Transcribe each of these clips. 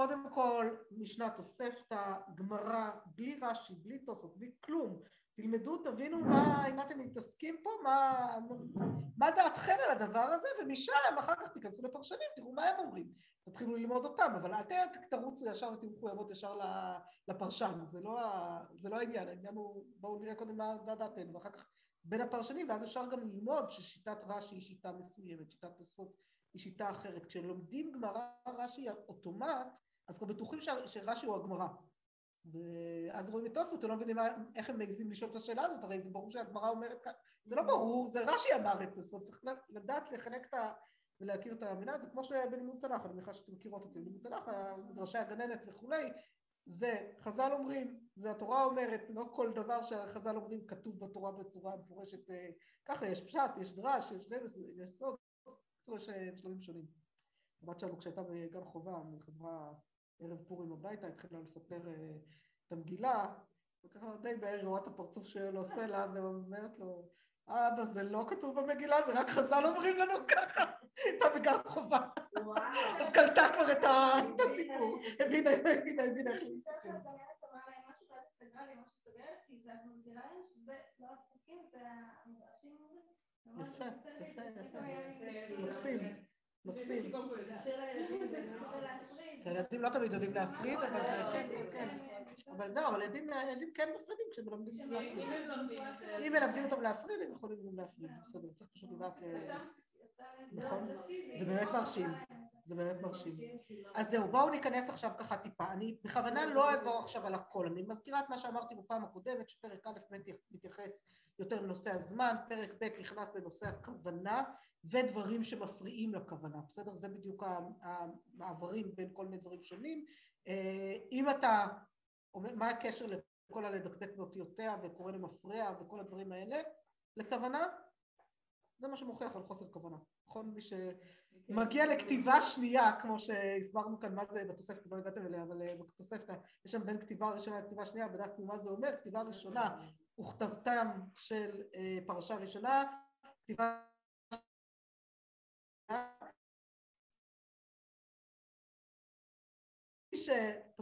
קודם כל משנה תוספתא, גמרא, בלי רש"י, בלי תוספות, בלי כלום. תלמדו, תבינו מה, אם אתם מתעסקים פה, מה, מה דעתכם על הדבר הזה, ומשם אחר כך תיכנסו לפרשנים, תראו מה הם אומרים. תתחילו ללמוד אותם, אבל אל תרוצו ישר ותהיו מחויבות ישר לפרשן, זה לא, זה לא העניין, העניין הוא בואו נראה קודם מה דעתנו, ואחר כך בין הפרשנים, ואז אפשר גם ללמוד ששיטת רש"י היא שיטה מסוימת, שיטת תוספות היא שיטה אחרת. כשלומדים גמרא רש"י אוטומט, אז כבר בטוחים שרש"י הוא הגמרא. ואז רואים את תוספות, אתם לא מבינים איך הם מעזים לשאול את השאלה הזאת, הרי זה ברור שהגמרא אומרת כאן, זה לא ברור, זה רש"י אמר את זה, זאת צריך לדעת לחלק את ה... ולהכיר את המנהג, זה כמו שהיה בלימוד תנ"ך, אני מניחה שאתם מכירות את זה, בלימוד תנ"ך, מדרשי הגננת וכולי, זה חז"ל אומרים, זה התורה אומרת, לא כל דבר שהחז"ל אומרים כתוב בתורה בצורה מפורשת אה, ככה, יש פשט, יש דרש, יש רמז, יש סוד, יש שלבים שונים. הבת שלנו כשהייתה בגן חובה, חזרה ערב פורים הביתה, התחילה לספר אה, את המגילה, וככה די בערב רואה את הפרצוף שהוא עושה לה, ואומרת לו, אבא, זה לא כתוב במגילה, זה רק חז"ל אומרים לנו ככה. הייתה בגן חובה. אז קלטה כבר את הסיפור. הבינה, הבינה, הבינה איך להסתכל. יפה, יפה, יפה. מקסים, מקסים. הילדים לא תמיד יודעים להפריד, אבל זה כן, כן. אבל זהו, אבל ילדים כן מפרידים כשהם מלמדים להפריד. אם מלמדים אותם להפריד, הם יכולים גם להפריד, זה בסדר, צריך פשוט לדעת... נכון? זה באמת מרשים, זה באמת מרשים. אז זהו, בואו ניכנס עכשיו ככה טיפה. אני בכוונה לא אעבור עכשיו על הכל, אני מזכירה את מה שאמרתי בפעם הקודמת, שפרק א' מתייחס יותר לנושא הזמן, פרק ב' נכנס לנושא הכוונה ודברים שמפריעים לכוונה, בסדר? זה בדיוק המעברים בין כל מיני דברים שונים. אה, אם אתה, מה הקשר לכל הלדקדק באותיותיה וקורא למפריע וכל הדברים האלה? לכוונה זה מה שמוכיח על חוסר כוונה, נכון? מי שמגיע לכתיבה שנייה, כמו שהסברנו כאן מה זה בתוספת, לא הגעתם אליה, אבל אה, בתוספת יש שם בין כתיבה ראשונה לכתיבה שנייה, בדקנו מה זה אומר, כתיבה ראשונה וכתבתם של אה, פרשה ראשונה, כתיבה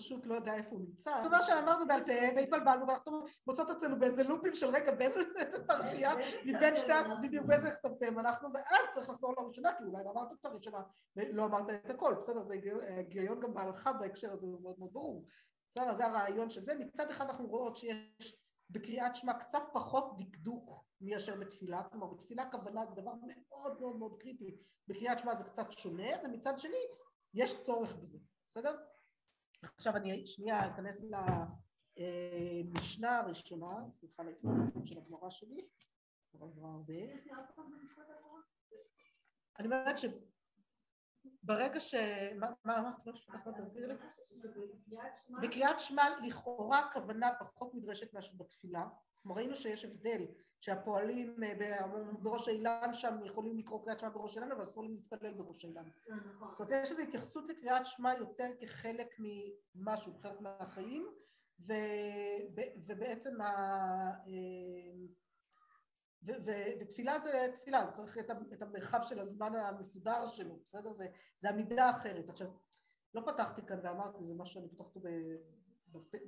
שפשוט לא יודע איפה הוא נמצא. זה מה שאמרנו בעל פה והתבלבלנו ואנחנו מוצאות אצלנו באיזה לופים של רגע באיזה פרשייה מבין שתי, בדיוק באיזה כתבתם אנחנו ואז צריך לחזור לראשונה כי אולי לא אמרת את הראשונה ולא אמרת את הכל. בסדר זה היגיון גם בהלכה בהקשר הזה הוא מאוד מאוד ברור. בסדר זה הרעיון של זה. מצד אחד אנחנו רואות שיש בקריאת שמע קצת פחות דקדוק מאשר בתפילה. כלומר בתפילה כוונה זה דבר מאוד מאוד מאוד קריטי. בקריאת שמע זה קצת שונה ומצד שני יש צורך בזה. בסדר? עכשיו אני שנייה אכנס למשנה הראשונה, סליחה להתמודדות של הגמרא שלי, אבל כבר הרבה. אני אומרת שברגע ש... מה אמרת? לא שכחת, תסבירי לי. בקריאת שמע לכאורה כוונה פחות נדרשת מאשר בתפילה. כלומר ראינו שיש הבדל שהפועלים אה, בראש אילן שם יכולים לקרוא קריאת שמע בראש אילן אבל אסור להם להתפלל בראש אילן. אה, נכון. זאת אומרת יש איזו התייחסות לקריאת שמע יותר כחלק ממשהו, חלק מהחיים ובעצם. אה, ותפילה זה תפילה, זה צריך את, את המרחב של הזמן המסודר שלו, בסדר? זה, זה עמידה אחרת. עכשיו, לא פתחתי כאן ואמרתי, זה משהו שאני אותו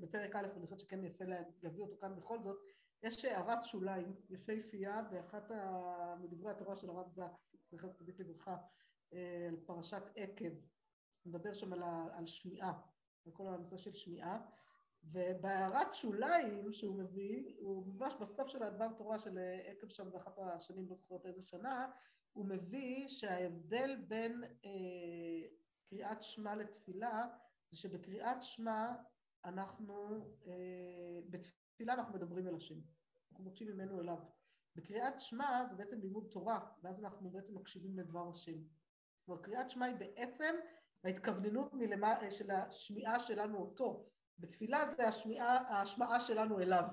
בפרק א', ואני חושבת שכן יפה להביא אותו כאן בכל זאת, יש הערת שוליים יפהפייה באחת מדברי התורה של הרב זקס, זכר צדיק לברכה, אה, על פרשת עקב, מדבר שם על, על שמיעה, על כל הנושא של שמיעה, ובהערת שוליים שהוא מביא, הוא ממש בסוף של הדבר תורה של עקב שם באחת השנים, לא זוכרת איזה שנה, הוא מביא שההבדל בין אה, קריאת שמע לתפילה זה שבקריאת שמע אנחנו, אה, בתפילה אנחנו מדברים אל השם, אנחנו מבקשים ממנו אליו. בקריאת שמע זה בעצם לימוד תורה, ואז אנחנו בעצם מקשיבים לדבר השם. כלומר קריאת שמע היא בעצם ההתכווננות מלמה, של השמיעה שלנו אותו. בתפילה זה השמיעה, ההשמעה שלנו אליו.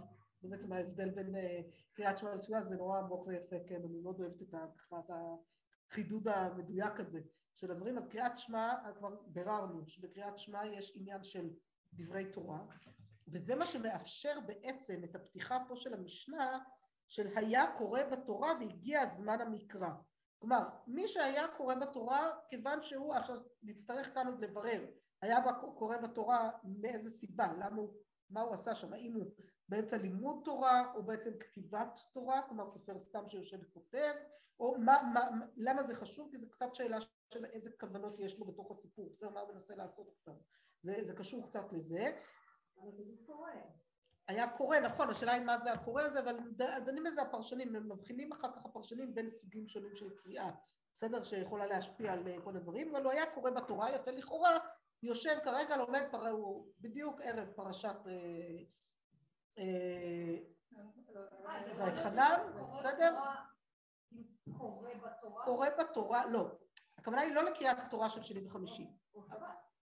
זה בעצם ההבדל בין uh, קריאת שמע לתפילה, זה נורא עמוק ויפה, כן, אני מאוד אוהבת את, את החידוד המדויק הזה של הדברים. אז קריאת שמע, כבר ביררנו שבקריאת שמע יש עניין של דברי תורה, וזה מה שמאפשר בעצם את הפתיחה פה של המשנה של היה קורא בתורה והגיע זמן המקרא. כלומר, מי שהיה קורא בתורה, כיוון שהוא, עכשיו נצטרך כאן עוד לברר, היה קורא בתורה מאיזה סיבה, למה הוא, מה הוא עשה שם, האם הוא באמצע לימוד תורה או בעצם כתיבת תורה, כלומר סופר סתם שיושב וכותב, או מה, מה, למה זה חשוב? כי זה קצת שאלה של איזה כוונות יש לו בתוך הסיפור, בסדר, מה הוא מנסה לעשות עכשיו, זה, זה קשור קצת לזה. אבל זה קורה. היה קורא, נכון, השאלה היא מה זה הקורא הזה, אבל דנים בזה הפרשנים, הם מבחינים אחר כך הפרשנים בין סוגים שונים של קריאה, בסדר? שיכולה להשפיע על כל הדברים, אבל הוא היה קורא בתורה, יפה לכאורה, יושב כרגע, לומד, פר... הוא בדיוק ערב פרשת אה, אה, ואתחנן, בסדר? קורא בתורה, לא. הכוונה היא לא לקריאת התורה של שני וחמישי.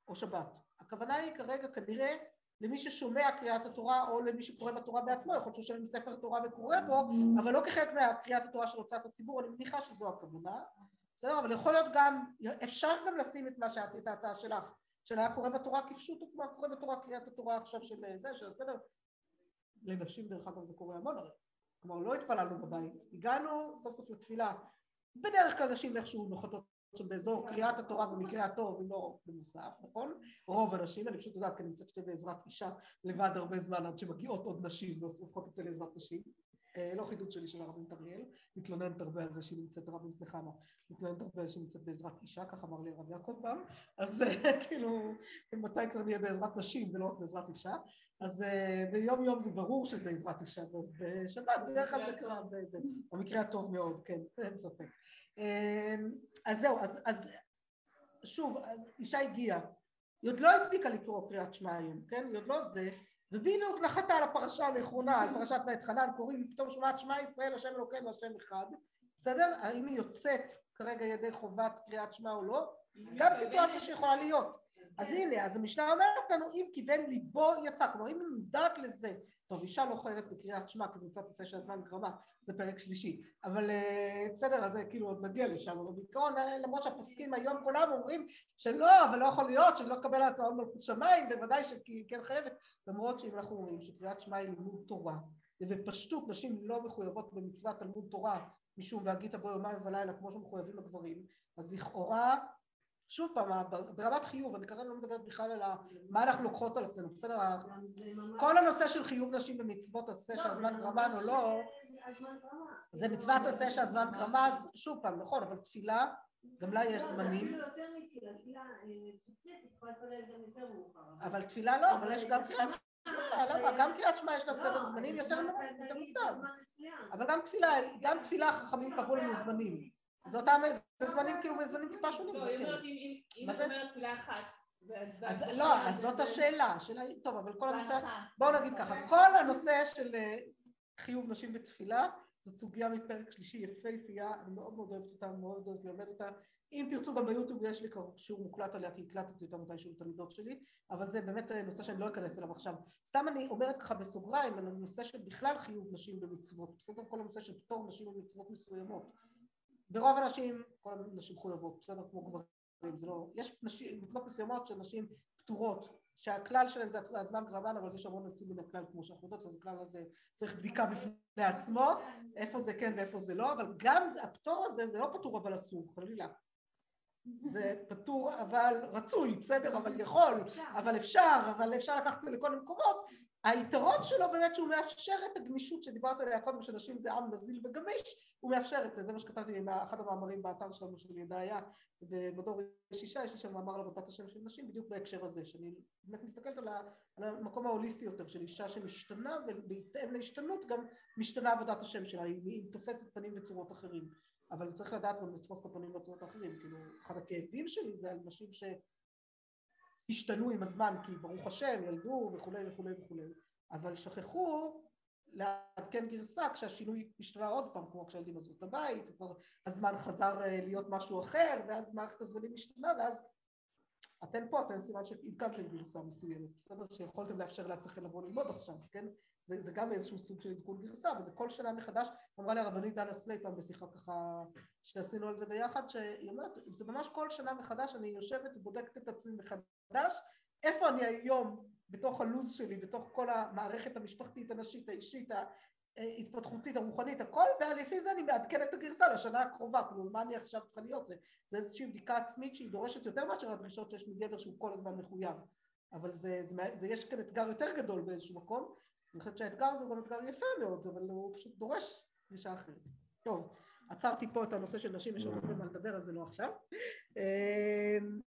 או שבת. הכוונה היא כרגע כנראה למי ששומע קריאת התורה או למי שקורא בתורה בעצמו, יכול להיות שהוא יושב עם ספר תורה וקורא בו, אבל לא כחלק מהקריאת התורה של הוצאת הציבור, אני מניחה שזו הכוונה. בסדר? אבל יכול להיות גם, אפשר גם לשים את מה שאת, את ההצעה שלך, של היה קורא בתורה כפשוט, כמו קורא בתורה קריאת התורה עכשיו של זה, של בסדר? לנשים דרך אגב זה קורה המון הרי. כלומר לא התפללנו בבית, הגענו סוף סוף לתפילה. בדרך כלל נשים איכשהו נוחתות שם באזור קריאת התורה במקרה הטוב, אם לא במוסף, נכון? רוב הנשים, אני פשוט יודעת כי אני נמצאת שתי בעזרת אישה לבד הרבה זמן עד שמגיעות עוד נשים והופכות את זה לעזרת נשים. אה, לא חידוד שלי של הרבנית אריאל, מתלוננת הרבה על זה שהיא נמצאת רבנית נחמה, מתלוננת הרבה על שהיא נמצאת בעזרת אישה, כך אמר לי הרב יעקב פעם, אז אה, כאילו, מתי כבר נהיה בעזרת נשים ולא רק בעזרת אישה, אז אה, ביום יום זה ברור שזה עזרת אישה, ובשבת בדרך כלל זה קרה, וזה במקרה הטוב מאוד, כן, אין ספק. אז זהו, אז, אז שוב, אז אישה הגיעה, היא עוד לא הספיקה לקרוא קריאת שמע היום, כן? היא עוד לא זה, ובדיוק נחתה על הפרשה האחרונה, על פרשת ואת חנן, קוראים, פתאום שומעת שמע ישראל, השם אלוקינו, השם אחד, בסדר? האם היא יוצאת כרגע ידי חובת קריאת שמע או לא? גם סיטואציה שיכולה להיות. אז הנה, אז המשנה אומרת לנו, אם כיוון ליבו יצא, כלומר אם היא מודעת לזה, טוב, אישה לא חייבת בקריאת שמע, כי זה מצוות עשה שהזמן גרמה, זה פרק שלישי, אבל uh, בסדר, אז כאילו עוד נגיע לשם, אבל בעיקרון, אה, למרות שהפוסקים היום כולם אומרים שלא, אבל לא יכול להיות, שלא תקבל הצעות מלכות שמיים, בוודאי שהיא כן חייבת, למרות שאם אנחנו אומרים שקריאת שמע היא לימוד תורה, ובפשטות נשים לא מחויבות במצוות תלמוד תורה, משום והגית בו יומיים ולילה כמו שמחויבים הגברים, אז לכאורה שוב פעם, ברמת חיוב, אני כרגע לא מדברת בכלל על מה אנחנו לוקחות על עצמנו, בסדר? כל הנושא של חיוב נשים במצוות עשה שהזמן גרמן או לא, זה מצוות עשה שהזמן גרמה, אז שוב פעם, נכון, אבל תפילה, גם לה יש זמנים. אבל תפילה לא, אבל יש גם קריאת שמע, למה? גם קריאת שמע יש לה סדר זמנים יותר מוקדם. אבל גם תפילה חכמים קבעו לנו זמנים. זה אותם, זה זמנים כאילו בזמנים טיפה שונים. לא, היא אומרת אם את אומרת תפילה אחת. אז לא, אז זאת השאלה, השאלה היא, טוב, אבל כל הנושא, בואו נגיד ככה, כל הנושא של אה, חיוב נשים בתפילה, זאת סוגיה מפרק שלישי יפהפייה, אני מאוד מאוד אוהבת אותה, מאוד אוהבת ללמד אותה. אם תרצו גם ביוטיוב יש לי שיעור מוקלט עליה, כי הקלטתי אותה מתישהו לתלמידות שלי, אבל זה באמת אה, נושא שאני לא אכנס אליו עכשיו. סתם אני אומרת ככה בסוגריים על הנושא של בכלל חיוב נשים במצוות, בסדר? כל הנושא של פטור נשים במצוות מסוימות. ברוב הנשים, כל הנשים מחויבות, בסדר כמו גברים, זה לא, יש נשים, מצוות מסוימות של נשים פטורות, שהכלל שלהם זה הזמן גרבן, אבל יש המון יוצאים מן הכלל כמו שאנחנו יודעות, אז הכלל הזה צריך בדיקה בפני עצמו, איפה זה כן ואיפה זה לא, אבל גם הפטור הזה זה לא פטור אבל אסור, חלילה. זה פטור אבל רצוי, בסדר, אבל יכול, אבל אפשר, אבל אפשר לקחת את זה לכל המקומות, היתרון שלו באמת שהוא מאפשר את הגמישות שדיברת עליה קודם שנשים זה עם נזיל וגמיש הוא מאפשר את זה, זה מה שכתבתי באחד המאמרים באתר שלנו של ידעיה ובמדור יש אישה, יש לי שם מאמר על עבודת השם של נשים בדיוק בהקשר הזה שאני באמת מסתכלת על, על המקום ההוליסטי יותר של אישה שמשתנה ובהתאם להשתנות גם משתנה עבודת השם שלה, היא, היא תופסת פנים וצורות אחרים אבל צריך לדעת גם לתפוס את הפנים והצורות האחרים, כאילו אחד הכאבים שלי זה על נשים ש... השתנו עם הזמן כי ברוך השם ילדו וכולי וכולי וכולי אבל שכחו לעדכן גרסה כשהשינוי השתנה עוד פעם כמו כשהילדים עזבו את הבית וכבר הזמן חזר אה, להיות משהו אחר ואז מערכת הזמנים השתנה ואז אתן פה אתן סימן שעדכנתם גרסה מסוימת בסדר? שיכולתם לאפשר לעצמכם לבוא ללמוד עכשיו כן? זה, זה גם איזשהו סוג של עדכון גרסה וזה כל שנה מחדש. אמרה לי הרבנית דנה סליי פעם בשיחה ככה שעשינו על זה ביחד שהיא אומרת זה ממש כל שנה מחדש אני יושבת ובודקת את עצמי מחדש איפה אני היום בתוך הלו"ז שלי בתוך כל המערכת המשפחתית הנשית האישית התפתחותית, הרוחנית, הכל, ולפי זה אני מעדכן את הגרסה לשנה הקרובה, כלומר מה אני עכשיו צריכה להיות, זה, זה איזושהי בדיקה עצמית שהיא דורשת יותר מאשר הדרישות שיש מגבר שהוא כל הזמן מחויב, אבל זה, זה, זה, יש כאן אתגר יותר גדול באיזשהו מקום, אני חושבת שהאתגר הזה הוא גם אתגר יפה מאוד, אבל הוא פשוט דורש דרישה אחרת. טוב, עצרתי פה את הנושא של נשים, יש עוד הרבה מה לדבר על זה לא עכשיו. אמ,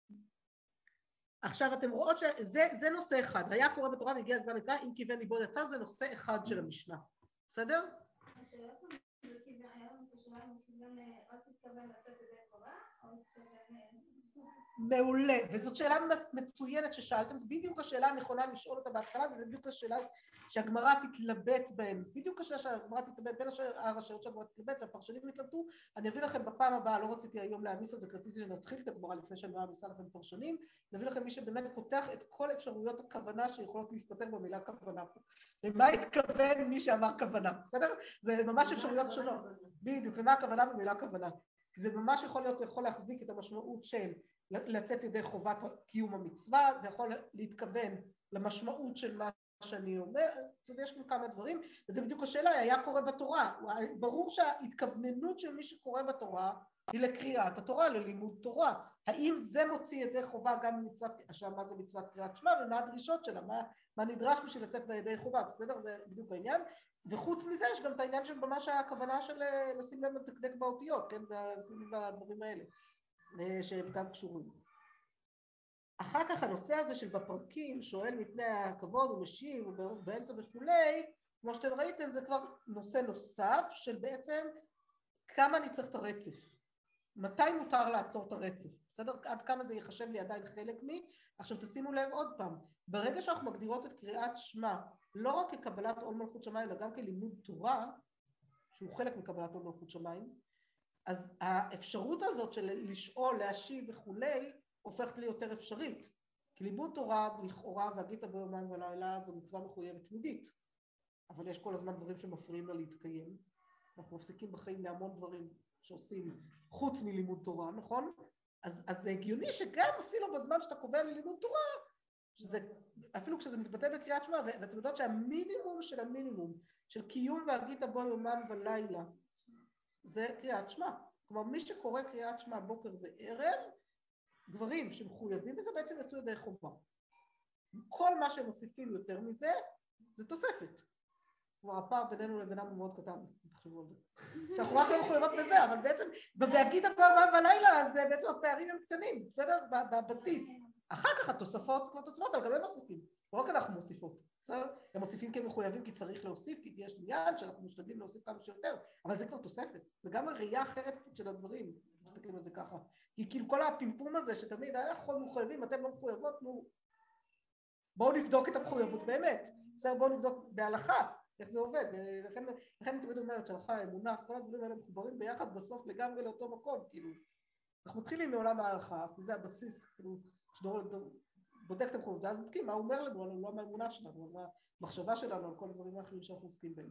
עכשיו אתם רואות שזה נושא אחד, היה קורא בתורה והגיע הזמן לקרוא אם כיוון ליבו יצא זה נושא אחד של המשנה, בסדר? מעולה, וזאת שאלה מצוינת ששאלתם, זו בדיוק השאלה הנכונה לשאול אותה בהתחלה וזו בדיוק השאלה שהגמרא תתלבט בהן, בדיוק השאלה שהגמרא תתלבט, בין השאלות שהגמרא תתלבט, שהפרשנים יתלבטו, אני אביא לכם בפעם הבאה, לא רציתי היום להעמיס על זה, כי רציתי שנתחיל את הגמרא לפני שאני מעמיסה לכם פרשנים, נביא לכם מי שבאמת פותח את כל אפשרויות הכוונה שיכולות להסתתר במילה כוונה פה. למה התכוון מי שאמר כוונה, בסדר? זה ממש אפשרויות שונות, בדיוק, למה הכוונה במילה כוונה. זה ממש יכול להיות, יכול להחזיק את המשמעות של לצאת ידי חובת קיום המצווה, זה יכול להתכוון למשמעות של מה שאני אומר, אתה יודע, יש כאן כמה דברים, וזה בדיוק השאלה, היה קורה בתורה, ברור שההתכווננות של מי שקורא בתורה היא לקריאת התורה, ללימוד תורה, האם זה מוציא ידי חובה גם ממצוות, עכשיו מה זה מצוות קריאת שמע ומה הדרישות שלה, מה, מה נדרש בשביל לצאת בידי חובה, בסדר? זה בדיוק העניין, וחוץ מזה יש גם את העניין של ממש הכוונה של לשים לב לדקדק באותיות, כן, לשים לב לדברים האלה שהם גם קשורים. אחר כך הנושא הזה של בפרקים שואל מפני הכבוד ומשיב ובאמצע וכולי, כמו שאתם ראיתם זה כבר נושא נוסף של בעצם כמה אני צריך את הרצף, מתי מותר לעצור את הרצף, בסדר? עד כמה זה ייחשב לי עדיין חלק מ... עכשיו תשימו לב עוד פעם, ברגע שאנחנו מגדירות את קריאת שמע לא רק כקבלת עול מלכות שמיים אלא גם כלימוד תורה, שהוא חלק מקבלת עול מלכות שמיים, אז האפשרות הזאת של לשאול, להשיב וכולי, הופכת ליותר אפשרית. כי לימוד תורה לכאורה והגית ביומיים ולילה זו מצווה מחויבת תמידית, אבל יש כל הזמן דברים שמפריעים לה להתקיים. אנחנו מפסיקים בחיים להמון דברים שעושים חוץ מלימוד תורה, נכון? אז, אז זה הגיוני שגם אפילו בזמן שאתה קובע ללימוד תורה, שזה, אפילו כשזה מתבטא בקריאת שמע, ואתם יודעות שהמינימום של המינימום של קיום והגית בו יומם ולילה זה קריאת שמע. כלומר מי שקורא קריאת שמע בוקר וערב, גברים שמחויבים בזה בעצם יצאו ידי חובה. כל מה שהם מוסיפים יותר מזה זה תוספת. כלומר הפער בינינו לבינם הוא מאוד קטן, תחשבו על זה. שאנחנו רק לא מחויבות בזה, אבל בעצם ב"והגית בלילה" זה בעצם הפערים הם קטנים, בסדר? בבסיס. אחר כך התוספות כבר תוספות, אבל גם הם מוסיפים. לא רק אנחנו מוסיפות. בסדר? הם מוסיפים כי הם מחויבים כי צריך להוסיף, כי יש עניין שאנחנו משתדלים להוסיף כמה שיותר, אבל זה כבר תוספת, זה גם הראייה אחרת קצת של הדברים, מסתכלים על זה ככה. כי כאילו כל הפימפום הזה שתמיד אנחנו מחויבים, אתם לא מחויבות, נו, בואו נבדוק את המחויבות באמת, בסדר? בואו נבדוק בהלכה איך זה עובד, ולכן אני תמיד אומרת שהלכה, אמונה, כל הדברים האלה מחוברים ביחד בסוף לגמרי לאותו מקום, כאילו. אנחנו מתחילים מעולם ההלכה, כי זה הבסיס, כאילו, בודק את המחויבות, ואז בודקים מה הוא אומר לנו על עולם האמונה שלנו, על המחשבה שלנו, על כל הדברים האחרים שאנחנו עוסקים בהם.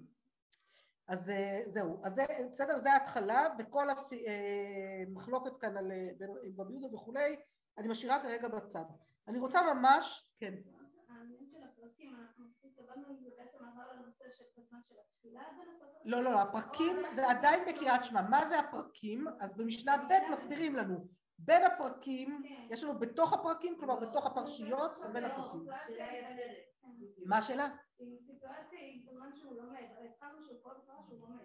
אז אה, זהו, אז זה, בסדר, זה ההתחלה, וכל המחלוקת אה, כאן על רבי יהודה וכולי, אני משאירה כרגע בצד. אני רוצה ממש, כן. לא, לא, הפרקים זה עדיין בקריאת שמע. מה זה הפרקים? אז במשנה ב' מסבירים לנו. בין הפרקים, כן. יש לנו בתוך הפרקים, כלומר בתוך הפרשיות ובין הפרקים. מה השאלה? אם סיטואציה היא בזמן שהוא לומד, הרי התחלנו שהוא כל דבר שהוא לומד.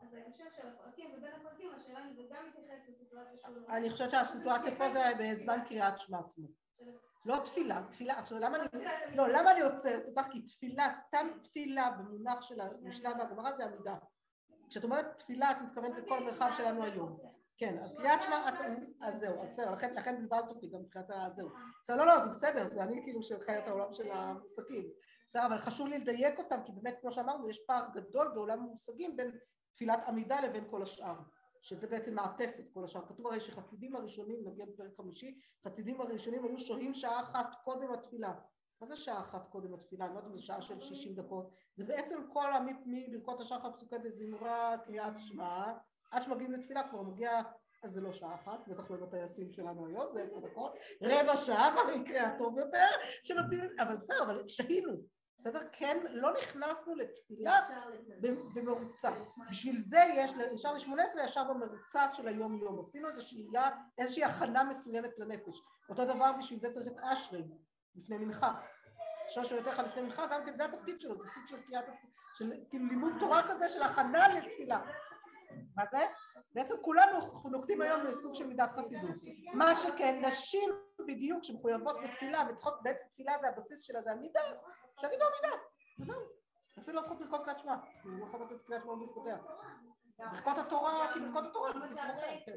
אז ההמשך של הפרקים ובין הפרקים, השאלה אם זה גם מתייחס לסיטואציה שהוא לומד. אני חושבת שהסיטואציה פה זה בזמן קריאת שמע עצמו. לא תפילה, תפילה, עכשיו למה אני, לא, למה אני עוצרת אותך? כי תפילה, סתם תפילה במונח של המשנה והגמרא זה עמידה. כשאת אומרת תפילה את מתכוונת לכל המרחב שלנו היום. כן, אז קריאת שמע, אז זהו, בסדר, לכן בלבלת אותי גם מבחינת הזהו. לא, לא, זה בסדר, זה אני כאילו של חיית העולם של המושגים. בסדר, אבל חשוב לי לדייק אותם, כי באמת, כמו שאמרנו, יש פער גדול בעולם המושגים בין תפילת עמידה לבין כל השאר, שזה בעצם מעטפת כל השאר. כתוב הרי שחסידים הראשונים, נגיע בפרק חמישי, חסידים הראשונים היו שוהים שעה אחת קודם התפילה. מה זה שעה אחת קודם התפילה? אני לא יודעת אם זה שעה של 60 דקות. זה בעצם כל מברכות השחר פסוקי דזמרה, קריאת שמע, עד שמגיעים לתפילה כבר מגיע, אז זה לא שעה אחת, בטח לא בטייסים שלנו היום, זה עשר דקות, רבע שעה במקרה הטוב יותר, שנותנים, אבל בסדר, אבל שהינו, בסדר? כן, לא נכנסנו לתפילה במרוצה. בשביל זה יש, ישר ל-18 ישר במרוצה של היום יום. עשינו איזושהי, איזושהי הכנה מסוימת לנפש. אותו דבר בשביל זה צריך את אשרי לפני מנחה. שוש יותר לפני מנחה, גם כן זה התפקיד שלו, זה סוג של קריאת, של כאילו לימוד תורה כזה של הכנה לתפילה. מה זה? בעצם כולנו נוקטים היום בסוג של מידת חסידות. מה שכן, נשים בדיוק שמחויבות בתפילה וצריכות, בעצם תפילה זה הבסיס שלה, זה המידה, שיגידו המידה, וזהו. אפילו לא צריכות לרקוד קריאת שמע, כי לא יכולות לתת קריאת שמע ברכותיה. ברכות התורה, כי ברכות התורה זה סיפור אחר, כן.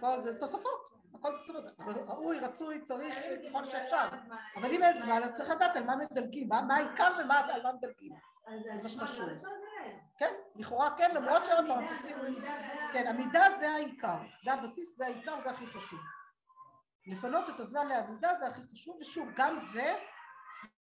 כל זה תוספות, הכל תוספות. ראוי, רצוי, צריך, ככל שאפשר. אבל אם אין זמן, אז צריך לדעת על מה מדלגים, מה העיקר ועל מה מדלגים. זה מה שחשוב. כן, לכאורה כן, למרות שעוד פעם, כן, המידה זה העיקר, זה הבסיס, זה העיקר, זה הכי חשוב. לפנות את הזמן לעמידה זה הכי חשוב, ושוב, גם זה,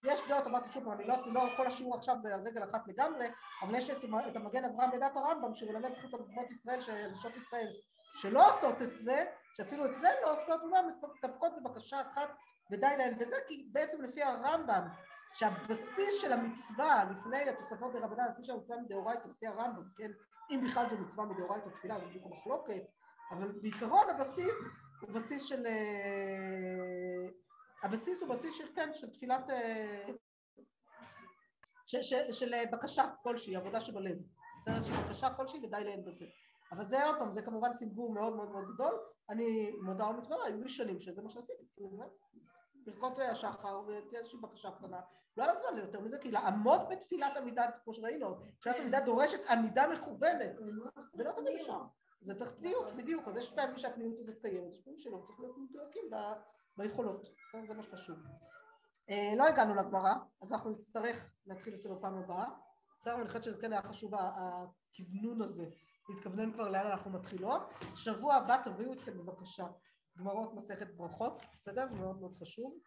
יש דעות, אמרתי שוב, אני לא, לא כל השיעור עכשיו זה על רגל אחת לגמרי, אבל יש את, את המגן אברהם בדת הרמב"ם, שמלמד זכות על בנות ישראל, נשות ישראל, שלא עושות את זה, שאפילו את זה לא עושות, הוא מסתפקות בבקשה אחת ודי להן בזה, כי בעצם לפי הרמב"ם, שהבסיס של המצווה לפני התוספות דרבנן, הבסיס של המצווה מדאורייתא לפי הרמב"ם, כן, אם בכלל זו מצווה מדאורייתא תפילה, זה בדיוק המחלוקת, אבל בעיקרון הבסיס הוא בסיס של... אה, הבסיס הוא בסיס של, כן, של תפילת... אה, ש, ש, של בקשה כלשהי, עבודה שבלב. בסדר? של בקשה כלשהי ודי להם בזה. אבל זה עוד פעם, זה כמובן סיבוב מאוד מאוד מאוד גדול. אני מודה ומתוודה, היו לי שנים שזה מה שעשיתי. ברכות השחר ותהיה איזושהי בקשה קטנה. לא היה זמן ליותר מזה, כי לעמוד בתפילת עמידה, כמו שראינו, תפילת עמידה דורשת עמידה מכוונת. זה לא תמיד אפשר. זה צריך פניות, בדיוק. אז יש פעמים שהפניות הזאת קיימת, יש פעמים שלא צריך להיות מדויקים ביכולות. זה מה שחשוב. אה, לא הגענו לגמרא, אז אנחנו נצטרך להתחיל את זה בפעם הבאה. בסדר, אני חושבת שזה כן היה חשוב הכוונון הזה, להתכוונן כבר לאן אנחנו מתחילות. שבוע הבא תביאו אתכם בבקשה גמרות מסכת ברכות, בסדר? מאוד מאוד חשוב.